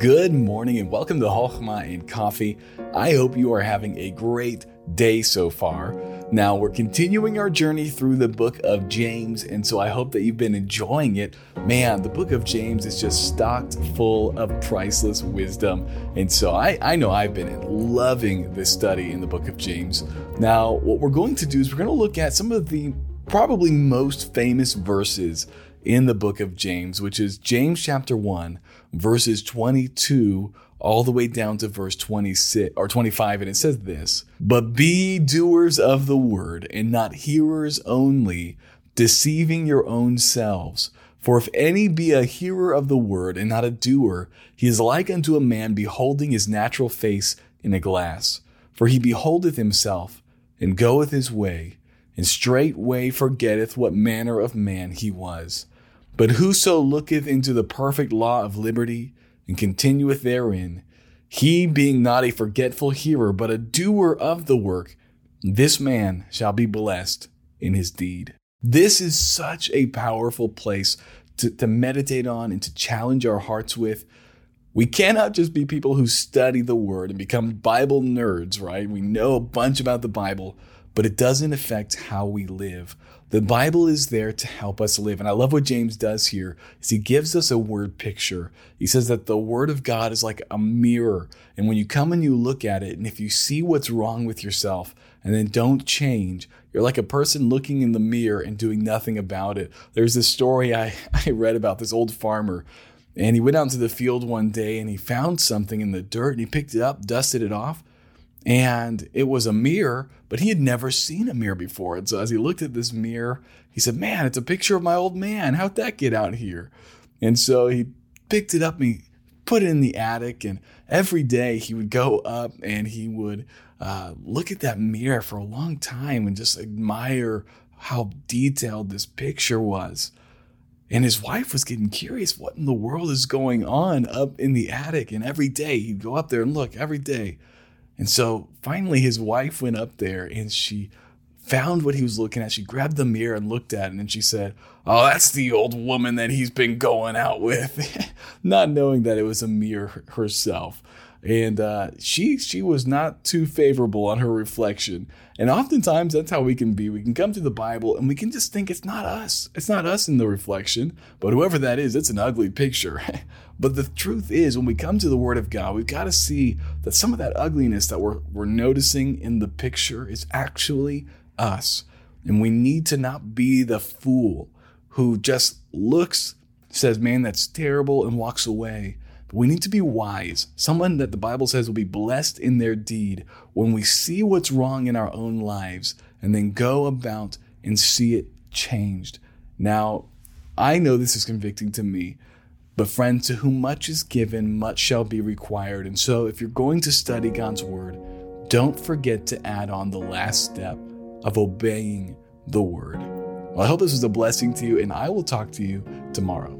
Good morning and welcome to Hochma and Coffee. I hope you are having a great day so far. Now, we're continuing our journey through the book of James, and so I hope that you've been enjoying it. Man, the book of James is just stocked full of priceless wisdom, and so I, I know I've been loving this study in the book of James. Now, what we're going to do is we're going to look at some of the probably most famous verses in the book of James, which is James chapter 1, verses 22 all the way down to verse 26 or 25 and it says this, "But be doers of the word and not hearers only, deceiving your own selves." For if any be a hearer of the word and not a doer, he is like unto a man beholding his natural face in a glass. For he beholdeth himself and goeth his way, and straightway forgetteth what manner of man he was. But whoso looketh into the perfect law of liberty and continueth therein, he being not a forgetful hearer, but a doer of the work, this man shall be blessed in his deed. This is such a powerful place to, to meditate on and to challenge our hearts with. We cannot just be people who study the word and become Bible nerds, right? We know a bunch about the Bible, but it doesn't affect how we live. The Bible is there to help us live. And I love what James does here is he gives us a word picture. He says that the word of God is like a mirror. And when you come and you look at it, and if you see what's wrong with yourself and then don't change, you're like a person looking in the mirror and doing nothing about it. There's this story I, I read about this old farmer and he went out into the field one day and he found something in the dirt and he picked it up, dusted it off, and it was a mirror, but he had never seen a mirror before. And so as he looked at this mirror, he said, Man, it's a picture of my old man. How'd that get out here? And so he picked it up and he put it in the attic. And every day he would go up and he would uh, look at that mirror for a long time and just admire how detailed this picture was. And his wife was getting curious what in the world is going on up in the attic. And every day he'd go up there and look every day. And so finally, his wife went up there and she found what he was looking at. She grabbed the mirror and looked at it and she said, Oh, that's the old woman that he's been going out with, not knowing that it was a mirror herself. And uh, she she was not too favorable on her reflection. And oftentimes that's how we can be. We can come to the Bible and we can just think it's not us. It's not us in the reflection, but whoever that is, it's an ugly picture. But the truth is, when we come to the Word of God, we've got to see that some of that ugliness that we're, we're noticing in the picture is actually us. And we need to not be the fool who just looks, says, man, that's terrible, and walks away. But we need to be wise, someone that the Bible says will be blessed in their deed when we see what's wrong in our own lives and then go about and see it changed. Now, I know this is convicting to me but, friend, to whom much is given, much shall be required. And so, if you're going to study God's word, don't forget to add on the last step of obeying the word. Well, I hope this was a blessing to you, and I will talk to you tomorrow.